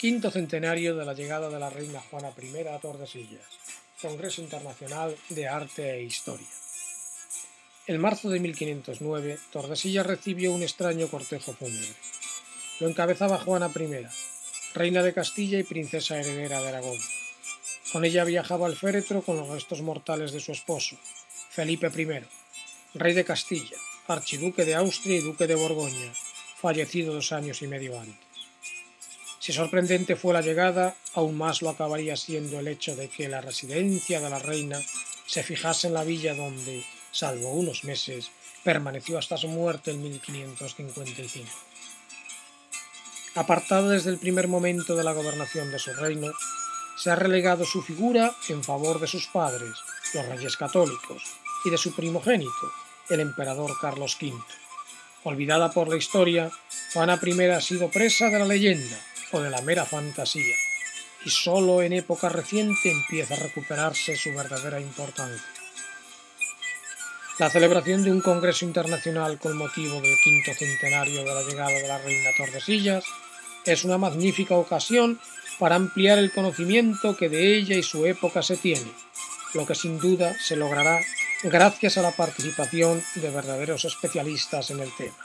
Quinto centenario de la llegada de la reina Juana I a Tordesillas. Congreso Internacional de Arte e Historia. En marzo de 1509, Tordesillas recibió un extraño cortejo fúnebre. Lo encabezaba Juana I, reina de Castilla y princesa heredera de Aragón. Con ella viajaba al féretro con los restos mortales de su esposo, Felipe I, rey de Castilla, archiduque de Austria y duque de Borgoña, fallecido dos años y medio antes. Si sorprendente fue la llegada, aún más lo acabaría siendo el hecho de que la residencia de la reina se fijase en la villa donde, salvo unos meses, permaneció hasta su muerte en 1555. Apartada desde el primer momento de la gobernación de su reino, se ha relegado su figura en favor de sus padres, los reyes católicos, y de su primogénito, el emperador Carlos V. Olvidada por la historia, Juana I ha sido presa de la leyenda, o de la mera fantasía, y sólo en época reciente empieza a recuperarse su verdadera importancia. La celebración de un Congreso Internacional con motivo del quinto centenario de la llegada de la reina Tordesillas es una magnífica ocasión para ampliar el conocimiento que de ella y su época se tiene, lo que sin duda se logrará gracias a la participación de verdaderos especialistas en el tema.